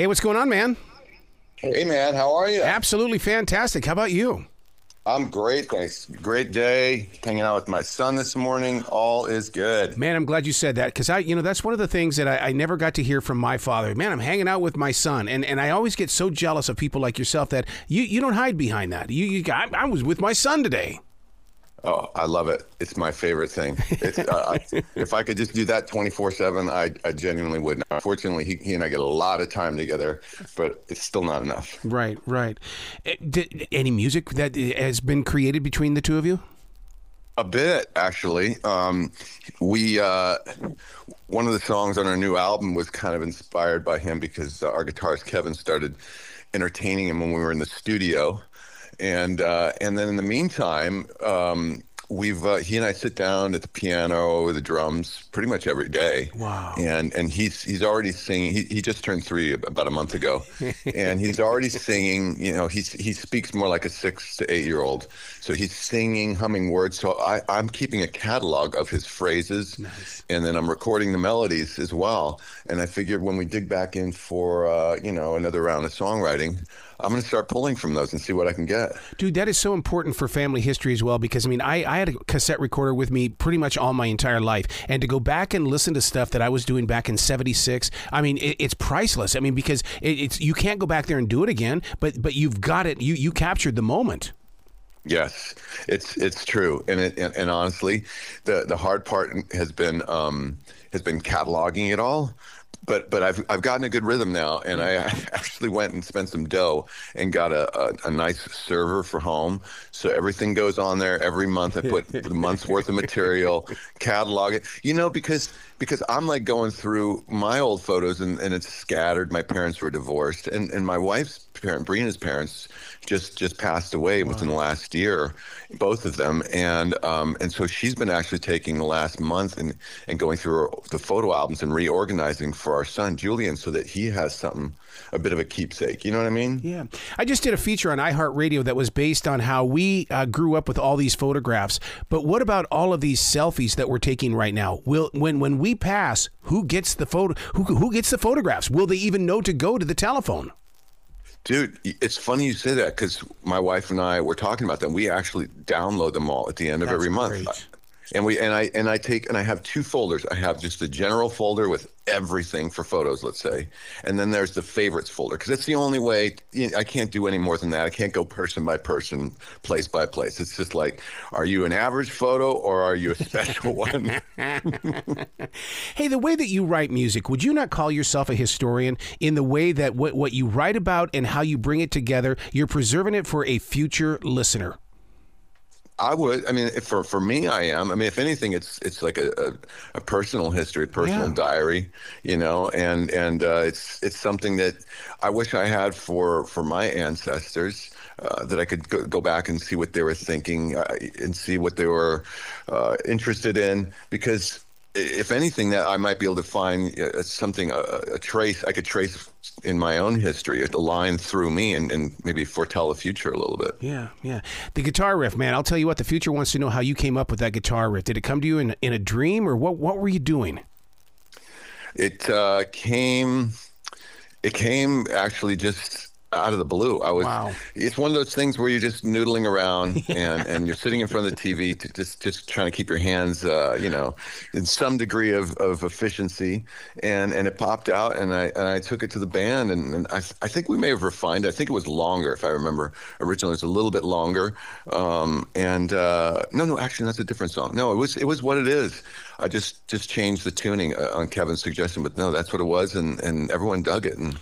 Hey, what's going on, man? Hey, man, how are you? Absolutely fantastic. How about you? I'm great, thanks. Great day. Hanging out with my son this morning. All is good. Man, I'm glad you said that because I, you know, that's one of the things that I, I, never got to hear from my father. Man, I'm hanging out with my son, and, and I always get so jealous of people like yourself that you, you don't hide behind that. You, you I, I was with my son today. Oh, I love it. It's my favorite thing. uh, I, if I could just do that 24 7, I, I genuinely would. Unfortunately, he, he and I get a lot of time together, but it's still not enough. Right, right. Eh, did, any music that has been created between the two of you? A bit, actually. Um, we uh, one of the songs on our new album was kind of inspired by him because uh, our guitarist Kevin started entertaining him when we were in the studio and uh, and then in the meantime, um, we've uh, he and I sit down at the piano, with the drums, pretty much every day. Wow! And and he's he's already singing. He, he just turned three about a month ago, and he's already singing. You know, he's he speaks more like a six to eight year old. So he's singing, humming words. So I I'm keeping a catalog of his phrases, nice. and then I'm recording the melodies as well. And I figured when we dig back in for uh, you know another round of songwriting. I'm going to start pulling from those and see what I can get. Dude, that is so important for family history as well because I mean, I, I had a cassette recorder with me pretty much all my entire life. And to go back and listen to stuff that I was doing back in 76, I mean, it, it's priceless. I mean, because it, it's you can't go back there and do it again, but but you've got it. You you captured the moment. Yes, it's it's true, and it, and, and honestly, the the hard part has been um, has been cataloging it all but but I've I've gotten a good rhythm now, and I actually went and spent some dough and got a, a, a, nice server for home. So everything goes on there every month. I put the month's worth of material, catalog it. You know, because because I'm like going through my old photos and, and it's scattered. My parents were divorced, and and my wife's parent, Brina's parents, just just passed away wow. within the last year, both of them, and um, and so she's been actually taking the last month and and going through the photo albums and reorganizing for our son Julian so that he has something a bit of a keepsake. You know what I mean? Yeah. I just did a feature on iHeartRadio that was based on how we uh, grew up with all these photographs. But what about all of these selfies that we're taking right now? Will when when we pass, who gets the photo? Who who gets the photographs? Will they even know to go to the telephone? Dude, it's funny you say that because my wife and I were talking about them. We actually download them all at the end of every month. Great and we and I and I take and I have two folders. I have just the general folder with everything for photos, let's say, and then there's the favorites folder because it's the only way. You know, I can't do any more than that. I can't go person by person, place by place. It's just like, are you an average photo or are you a special one? hey, the way that you write music, would you not call yourself a historian in the way that what what you write about and how you bring it together, you're preserving it for a future listener? I would. I mean, for for me, I am. I mean, if anything, it's it's like a, a, a personal history, personal yeah. diary, you know, and and uh, it's it's something that I wish I had for for my ancestors. Uh, that I could go, go, back and see what they were thinking uh, and see what they were uh, interested in, because if anything, that I might be able to find uh, something, a, a, trace I could trace in my own history, a line through me, and, and maybe foretell the future a little bit. Yeah, yeah. The guitar riff, man. I'll tell you what. The future wants to know how you came up with that guitar riff. Did it come to you in in a dream, or what? What were you doing? It uh, came. It came actually just out of the blue. I was. Wow. It's one of those things where you're just noodling around and, and you're sitting in front of the TV, to just just trying to keep your hands, uh, you know, in some degree of, of efficiency. And and it popped out, and I and I took it to the band, and, and I I think we may have refined. it. I think it was longer, if I remember. Originally, it was a little bit longer. Um, and uh, no, no, actually, that's a different song. No, it was it was what it is. I just just changed the tuning uh, on Kevin's suggestion, but no, that's what it was, and and everyone dug it, and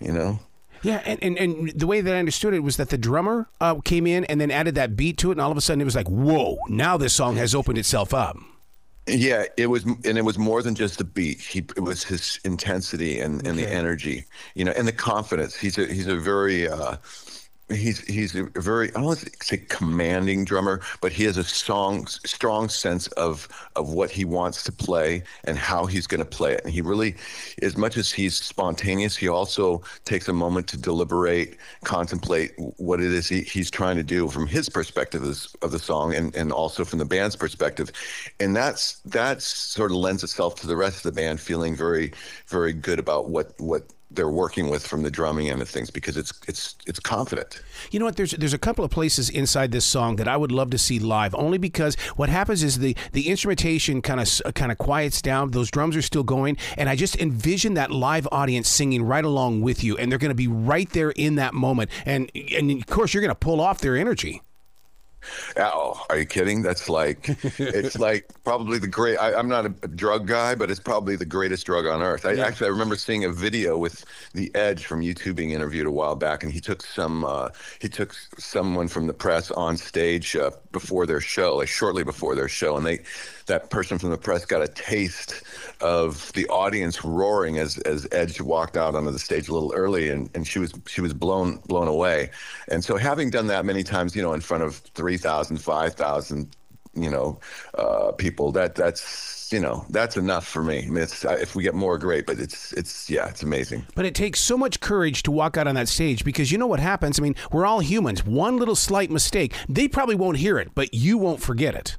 you know. Yeah, and, and, and the way that I understood it was that the drummer uh, came in and then added that beat to it, and all of a sudden it was like, whoa, now this song has opened itself up. Yeah, it was, and it was more than just the beat. He, it was his intensity and, and okay. the energy, you know, and the confidence. He's a he's a very uh, he's he's a very I don't want to say commanding drummer, but he has a strong strong sense of of what he wants to play and how he's going to play it. And he really, as much as he's spontaneous, he also takes a moment to deliberate, contemplate what it is he, he's trying to do from his perspective of, the song, and and also from the band's perspective. And that's that's sort of lends itself to the rest of the band feeling very very good about what what they're working with from the drumming end of things because it's it's it's confident. You know what? There's there's a couple of places inside this song that I would love to see live, only because what happens is the the instrumentation kind of kind of quiets down. Those drums are still going, and I just envision that live audience singing right along with you, and they're going to be right there in that moment, and and of course you're going to pull off their energy. Oh, are you kidding? That's like, it's like probably the great. I, am not a, drug guy, but it's probably the greatest drug on earth. I yeah. actually I remember seeing a video with the Edge from U2 being interviewed a while back, and he took some uh, he took someone from the press on stage uh, before their show, like shortly before their show, and they that person from the press got a taste of the audience roaring as as Edge walked out onto the stage a little early, and, and she was she was blown blown away. And so, having done that many times, you know, in front of 3,000, 5,000, you know, uh, people, that that's you know that's enough for me. I mean, it's, if we get more, great. But it's it's yeah, it's amazing. But it takes so much courage to walk out on that stage because you know what happens. I mean, we're all humans. One little slight mistake, they probably won't hear it, but you won't forget it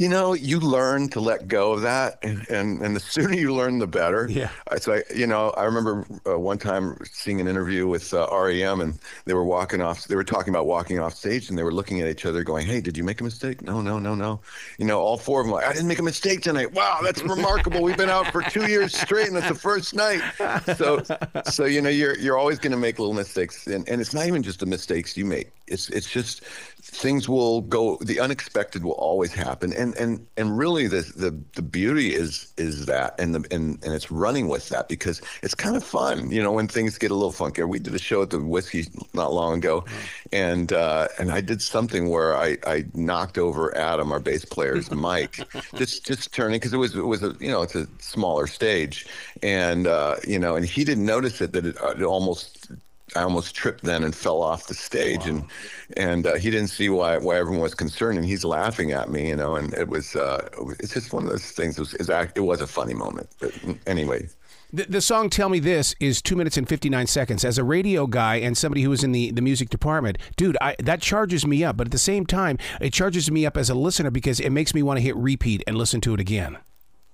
you know, you learn to let go of that, and and, and the sooner you learn, the better. Yeah. It's like you know, I remember uh, one time seeing an interview with uh, REM, and they were walking off. They were talking about walking off stage, and they were looking at each other, going, "Hey, did you make a mistake? No, no, no, no." You know, all four of them like, "I didn't make a mistake tonight. Wow, that's remarkable. We've been out for two years straight, and it's the first night." So, so you know, you're you're always going to make little mistakes, and and it's not even just the mistakes you make. It's it's just things will go the unexpected will always happen and and and really the the, the beauty is is that and the and, and it's running with that because it's kind of fun you know when things get a little funkier. we did a show at the Whisky not long ago mm-hmm. and uh, and i did something where i i knocked over adam our bass player's mic just just turning because it was it was a you know it's a smaller stage and uh, you know and he didn't notice it that it, it almost I almost tripped then and fell off the stage, wow. and and uh, he didn't see why why everyone was concerned, and he's laughing at me, you know, and it was uh, it's just one of those things. It was, it was a funny moment, but anyway. The, the, song "Tell Me This" is two minutes and fifty nine seconds. As a radio guy and somebody who was in the, the music department, dude, I, that charges me up. But at the same time, it charges me up as a listener because it makes me want to hit repeat and listen to it again.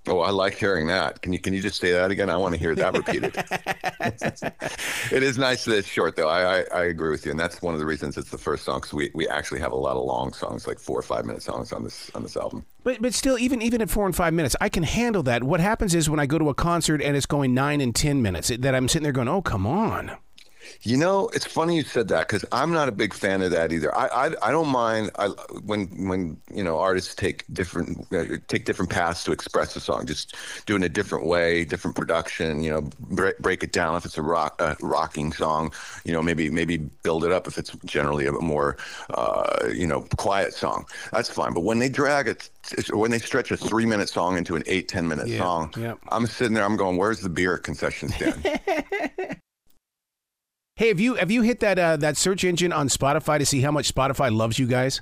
Oh, I like hearing that. Can you can you just say that again? I want to hear that repeated. it is nice that it's short, though. I, I, I agree with you, and that's one of the reasons it's the first song. Because we, we actually have a lot of long songs, like four or five minute songs on this on this album. But but still, even even at four and five minutes, I can handle that. What happens is when I go to a concert and it's going nine and ten minutes, that I'm sitting there going, "Oh, come on." You know, it's funny you said that because I'm not a big fan of that either. I I, I don't mind I, when when you know artists take different uh, take different paths to express a song, just doing a different way, different production. You know, break, break it down if it's a rock a rocking song. You know, maybe maybe build it up if it's generally a more uh, you know quiet song. That's fine. But when they drag it when they stretch a three minute song into an eight ten minute yeah, song, yeah. I'm sitting there. I'm going, "Where's the beer concession stand?" Hey, have you have you hit that uh, that search engine on Spotify to see how much Spotify loves you guys?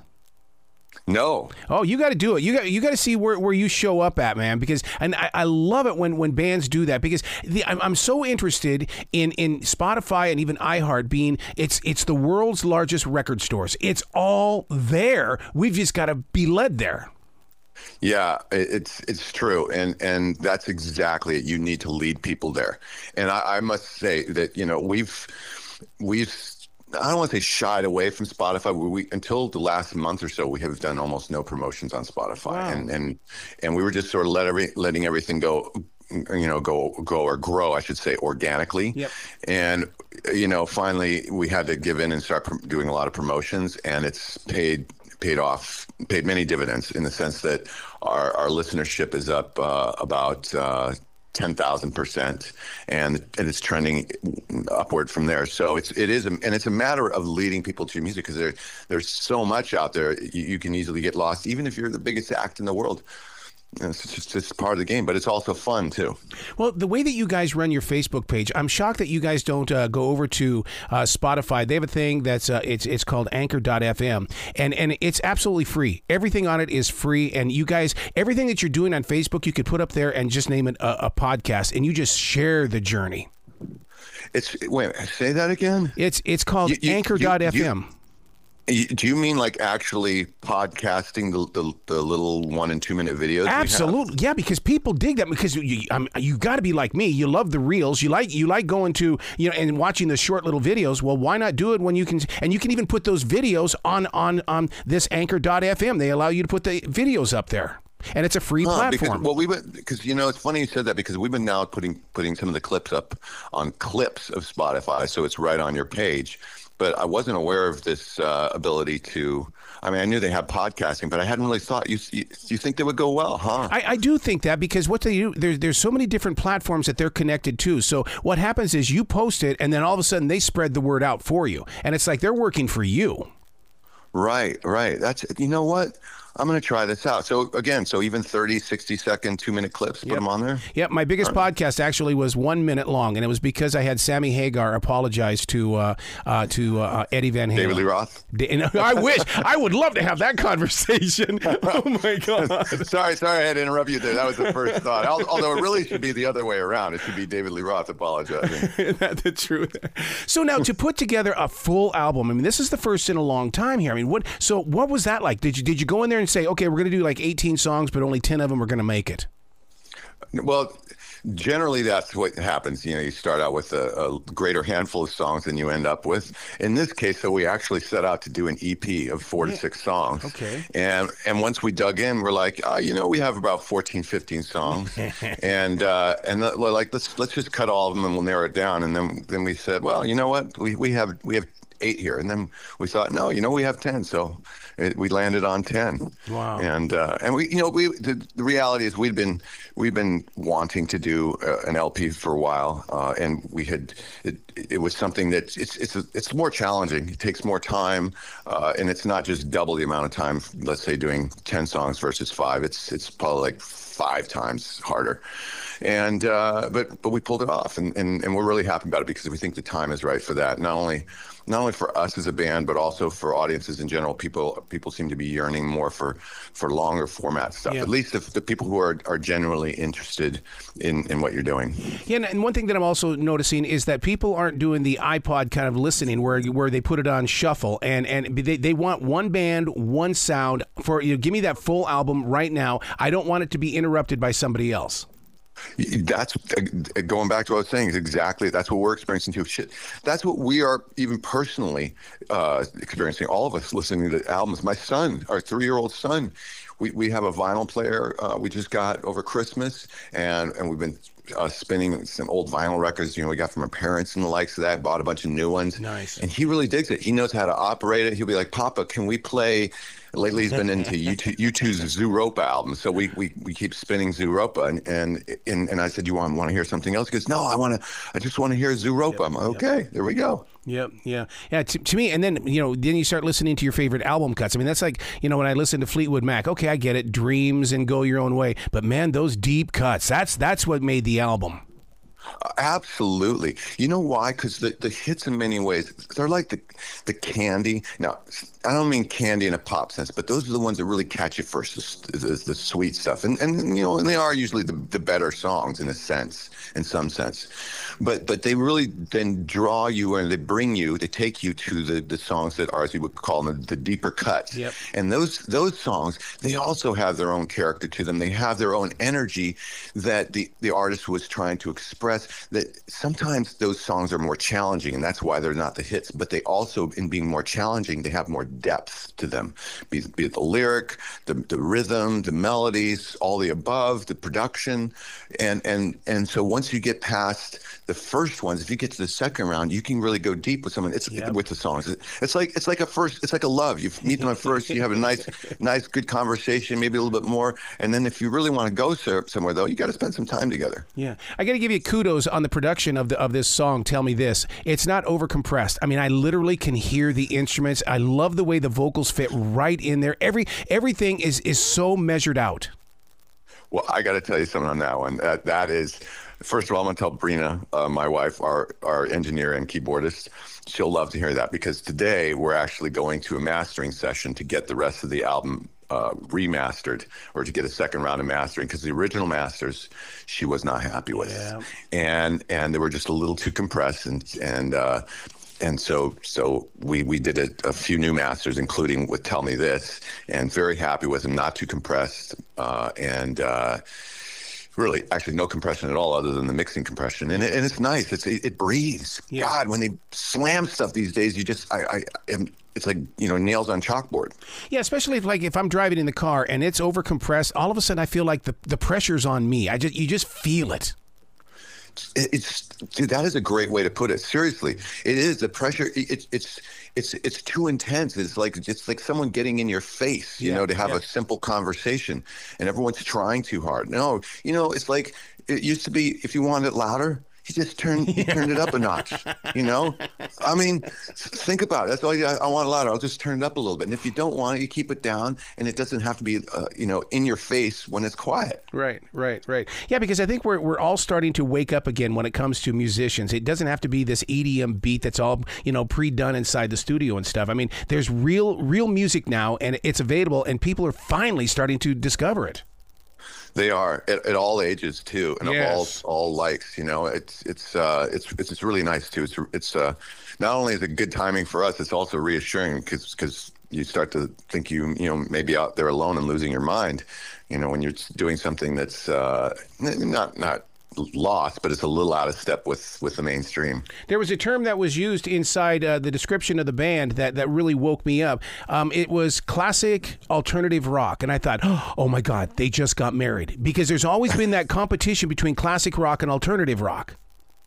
No. Oh, you got to do it. You got you got to see where, where you show up at, man. Because and I, I love it when when bands do that because the, I'm, I'm so interested in in Spotify and even iHeart being it's it's the world's largest record stores. It's all there. We've just got to be led there. Yeah, it's it's true, and and that's exactly it. You need to lead people there, and I, I must say that you know we've we've I don't want to say shied away from Spotify. We, we, until the last month or so, we have done almost no promotions on Spotify, wow. and and and we were just sort of let every, letting everything go, you know, go go or grow, I should say, organically. Yep. And you know, finally, we had to give in and start doing a lot of promotions, and it's paid paid off, paid many dividends in the sense that our our listenership is up uh, about. Uh, 10,000% and and it's trending upward from there. So it's it is a, and it's a matter of leading people to music because there there's so much out there you, you, can easily get lost even if you're the biggest act in the world. It's just it's part of the game, but it's also fun too. Well, the way that you guys run your Facebook page, I'm shocked that you guys don't uh, go over to uh, Spotify. They have a thing that's uh, it's it's called Anchor.fm, and and it's absolutely free. Everything on it is free, and you guys, everything that you're doing on Facebook, you could put up there and just name it a, a podcast, and you just share the journey. It's wait, say that again. It's it's called you, you, Anchor.fm. Do you mean like actually podcasting the, the, the little one and two minute videos? Absolutely, yeah. Because people dig that because you um, you got to be like me. You love the reels. You like you like going to you know and watching the short little videos. Well, why not do it when you can? And you can even put those videos on on on this Anchor.fm. They allow you to put the videos up there and it's a free huh, platform. Because, well, we have because you know it's funny you said that because we've been now putting putting some of the clips up on clips of Spotify, so it's right on your page. But I wasn't aware of this uh, ability to. I mean, I knew they had podcasting, but I hadn't really thought. You you, you think they would go well, huh? I, I do think that because what they do, there's there's so many different platforms that they're connected to. So what happens is you post it, and then all of a sudden they spread the word out for you, and it's like they're working for you. Right, right. That's you know what I'm going to try this out. So again, so even 30, 60 second, two minute clips, put them on there. Yep. My biggest right. podcast actually was one minute long, and it was because I had Sammy Hagar apologize to uh, uh, to uh, Eddie Van Halen. David Lee Roth. I wish. I would love to have that conversation. Oh my god. sorry, sorry, I had to interrupt you there. That was the first thought. Although it really should be the other way around. It should be David Lee Roth apologizing. That's the truth. So now to put together a full album. I mean, this is the first in a long time here. I mean, what? So what was that like? Did you did you go in there and say, okay, we're going to do like 18 songs, but only 10 of them are going to make it? Well, generally that's what happens. You know, you start out with a, a, greater handful of songs than you end up with. In this case, so we actually set out to do an EP of four to six songs. Okay. And and once we dug in, we're like, oh, you know, we have about 14, 15 songs, and uh, and the, like let's let's just cut all of them and we'll narrow it down. And then then we said, well, you know what, we we have we have eight here, and then we thought, no, you know, we have ten, so it, we landed on ten. Wow! And uh, and we, you know, we the, the reality is we'd been we've been wanting to do uh, an LP for a while, uh, and we had it, it was something that it's it's it's more challenging. It takes more time, uh, and it's not just double the amount of time. Let's say doing ten songs versus five. It's it's probably like five times harder and uh, but but we pulled it off, and, and and we're really happy about it because we think the time is right for that. Not only not only for us as a band, but also for audiences in general. People people seem to be yearning more for for longer format stuff. Yeah. At least the, the people who are are genuinely interested in in what you're doing. Yeah, and one thing that I'm also noticing is that people aren't doing the iPod kind of listening where where they put it on shuffle and and they, they want one band, one sound for you know, give me that full album right now. I don't want it to be interrupted by somebody else. That's going back to what I was saying. Is exactly that's what we're experiencing too. Shit, that's what we are even personally uh, experiencing. All of us listening to the albums. My son, our three-year-old son, we, we have a vinyl player uh, we just got over Christmas, and and we've been uh, spinning some old vinyl records. You know, we got from our parents and the likes of that. Bought a bunch of new ones. Nice. And he really digs it. He knows how to operate it. He'll be like, "Papa, can we play?" Lately, he's been into U2, U2's Zooropa album. So we, we, we keep spinning Zooropa. And, and, and, and I said, You want, want to hear something else? He goes, No, I want to, I just want to hear Zooropa. Yep, I'm like, Okay, yep. there we go. Yep, yeah, yeah. To, to, me, and then you know, then you start listening to your favorite album cuts. I mean, that's like you know when I listen to Fleetwood Mac. Okay, I get it, Dreams and Go Your Own Way. But man, those deep cuts. That's that's what made the album. Uh, absolutely. You know why? Because the, the hits in many ways, they're like the, the candy. Now, I don't mean candy in a pop sense, but those are the ones that really catch you first, the, the, the sweet stuff. And, and, you know, and they are usually the, the better songs in a sense, in some sense. But but they really then draw you and they bring you, they take you to the, the songs that are, as you would call them, the deeper cuts. Yep. And those those songs, they also have their own character to them. They have their own energy that the, the artist was trying to express. That sometimes those songs are more challenging, and that's why they're not the hits. But they also, in being more challenging, they have more depth to them, be, be it the lyric, the, the rhythm, the melodies, all the above, the production, and and and so once you get past the first ones, if you get to the second round, you can really go deep with someone. It's yep. with the songs. It's like it's like a first. It's like a love. You meet them at first. You have a nice, nice, good conversation, maybe a little bit more, and then if you really want to go somewhere, though, you got to spend some time together. Yeah, I got to give you kudos on the production of the of this song. Tell me this. It's not over compressed. I mean, I literally can hear the instruments. I love the way the vocals fit right in there. Every everything is is so measured out. Well, I got to tell you something on that one. That that is First of all, I'm going to tell Brina, uh, my wife, our, our engineer and keyboardist, she'll love to hear that because today we're actually going to a mastering session to get the rest of the album uh, remastered or to get a second round of mastering because the original masters she was not happy with, yeah. and and they were just a little too compressed and and uh, and so so we we did a, a, few new masters, including with "Tell Me This," and very happy with them. Not too compressed, uh, and uh, really actually no compression at all, other than the mixing compression. And it, and it's nice. It's it, it breathes. Yeah. God, when they slam stuff these days, you just I I am. It's like you know nails on chalkboard. Yeah, especially if like if I'm driving in the car and it's over compressed, all of a sudden I feel like the the pressure's on me. I just you just feel it it's dude, that is a great way to put it. Seriously, it is the pressure. It's it's it's it's too intense. It's like it's like someone getting in your face, you yeah, know, to have yeah. a simple conversation, and everyone's trying too hard. No, you know, it's like it used to be. If you wanted it louder, he just turned he turned it up a notch. You know, I mean, think about it. That's all you, I, I want a lot. of. I'll just turn it up a little bit. And if you don't want it, you keep it down, and it doesn't have to be, uh, you know, in your face when it's quiet. Right, right, right. Yeah, because I think we're we're all starting to wake up again when it comes to musicians. It doesn't have to be this EDM beat that's all you know pre-done inside the studio and stuff. I mean, there's real real music now, and it's available, and people are finally starting to discover it. They are at, at all ages too, and yes. of all all likes. You know, it's it's uh, it's it's it's really nice too. It's it's uh, not only is it good timing for us, it's also reassuring because because you start to think you you know maybe out there alone and losing your mind. You know, when you're doing something that's uh, not not lost, but it's a little out of step with with the mainstream. There was a term that was used inside uh, the description of the band that that really woke me up. Um, it was classic alternative rock, and I thought, oh my god, they just got married because there's always been that competition between classic rock and alternative rock.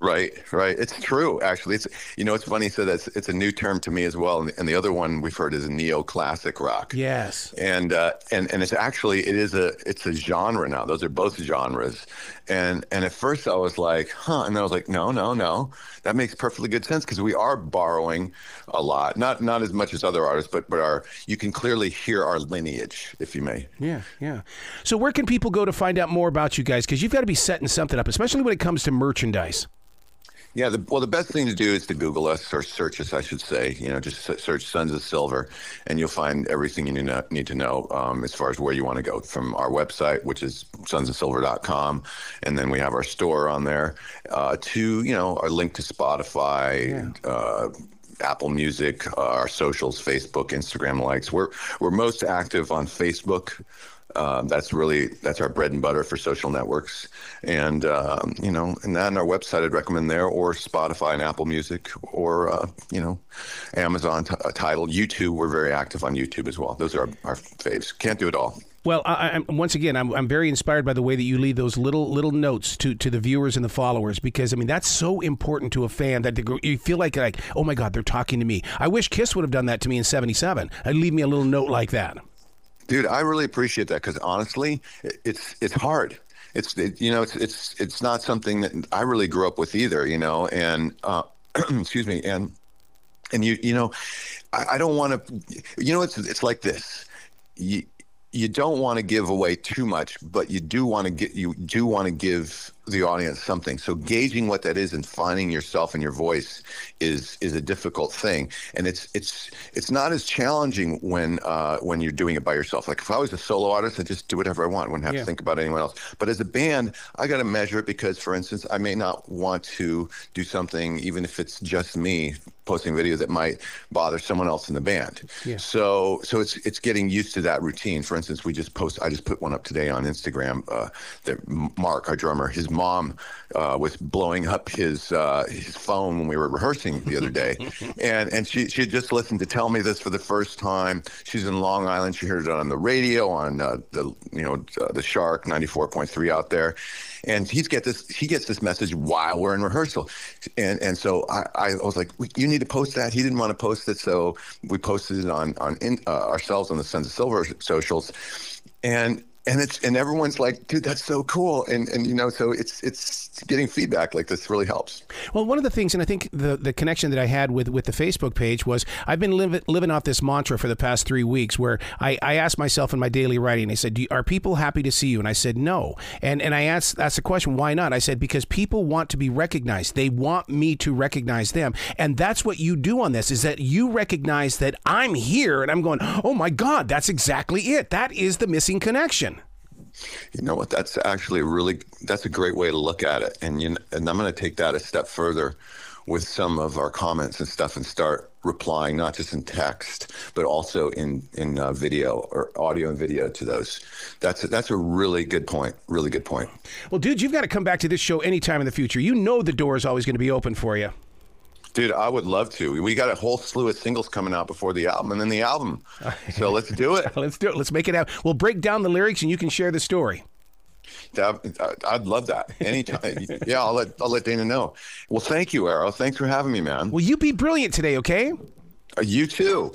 Right, right. It's true, actually. It's you know, it's funny. So that's it's a new term to me as well. And, and the other one we've heard is neoclassic rock. Yes. And uh, and and it's actually it is a it's a genre now. Those are both genres. And and at first I was like, huh, and I was like, no, no, no. That makes perfectly good sense because we are borrowing a lot. Not not as much as other artists, but but our you can clearly hear our lineage, if you may. Yeah, yeah. So where can people go to find out more about you guys? Because you've got to be setting something up, especially when it comes to merchandise. Yeah, the, well, the best thing to do is to Google us or search us, I should say. You know, just search Sons of Silver, and you'll find everything you need to know um, as far as where you want to go from our website, which is sonsofsilver.com, and then we have our store on there, uh, to you know our link to Spotify. Yeah. Uh, Apple Music, uh, our socials, Facebook, Instagram likes. We're we're most active on Facebook. Um, that's really that's our bread and butter for social networks, and um, you know, and then our website I'd recommend there, or Spotify and Apple Music, or uh, you know, Amazon t- uh, Tidal, YouTube. We're very active on YouTube as well. Those are our, our faves. Can't do it all. Well, I, I, once again, I'm, I'm very inspired by the way that you leave those little little notes to, to the viewers and the followers because I mean that's so important to a fan that you feel like like oh my god they're talking to me. I wish Kiss would have done that to me in '77. I'd leave me a little note like that. Dude, I really appreciate that because honestly, it's it's hard. It's it, you know it's it's it's not something that I really grew up with either. You know, and uh, excuse me, and and you you know, I, I don't want to. You know, it's it's like this. You, you don't want to give away too much, but you do want to get you do want to give the audience something. So gauging what that is and finding yourself and your voice is is a difficult thing, and it's it's it's not as challenging when uh, when you're doing it by yourself. Like if I was a solo artist, I just do whatever I want, I wouldn't have yeah. to think about anyone else. But as a band, I got to measure it because, for instance, I may not want to do something even if it's just me posting video that might bother someone else in the band. Yeah. So so it's it's getting used to that routine. For instance, we just post I just put one up today on Instagram uh, that Mark, our drummer, his mom uh, was blowing up his uh, his phone when we were rehearsing the other day, and and she she had just listened to tell me this for the first time. She's in Long Island. She heard it on the radio on uh, the you know uh, the Shark ninety four point three out there, and he's get this he gets this message while we're in rehearsal, and and so I, I was like, you need to post that. He didn't want to post it, so we posted it on on in, uh, ourselves on the Sons of Silver socials, and and it's and everyone's like, dude, that's so cool, and and you know, so it's it's getting feedback like this really helps. Well, one of the things, and I think the the connection that I had with with the Facebook page was I've been living living off this mantra for the past three weeks, where I I asked myself in my daily writing, I said, are people happy to see you? And I said no, and and I asked asked the question, why not? I said because people want to be recognized. They want me to recognize them, and that's what you do on this is that you recognize that I'm here, and I'm going, oh my God, that's exactly it. That is the missing connection. You know what? That's actually a really that's a great way to look at it. And you and I'm going to take that a step further. with some of our comments and stuff and start replying not just in text but also in in uh, video or audio and video to those that's a, that's a really good point really good point well dude you've got to come back to this show anytime in the future you know the door is always going to be open for you Dude, I would love to. We got a whole slew of singles coming out before the album and then the album. So let's do it. let's do it. Let's make it out. We'll break down the lyrics and you can share the story. That, I'd love that anytime. yeah, I'll let I'll let Dana know. Well, thank you, Arrow. Thanks for having me, man. Will you be brilliant today? Okay. Uh, you too.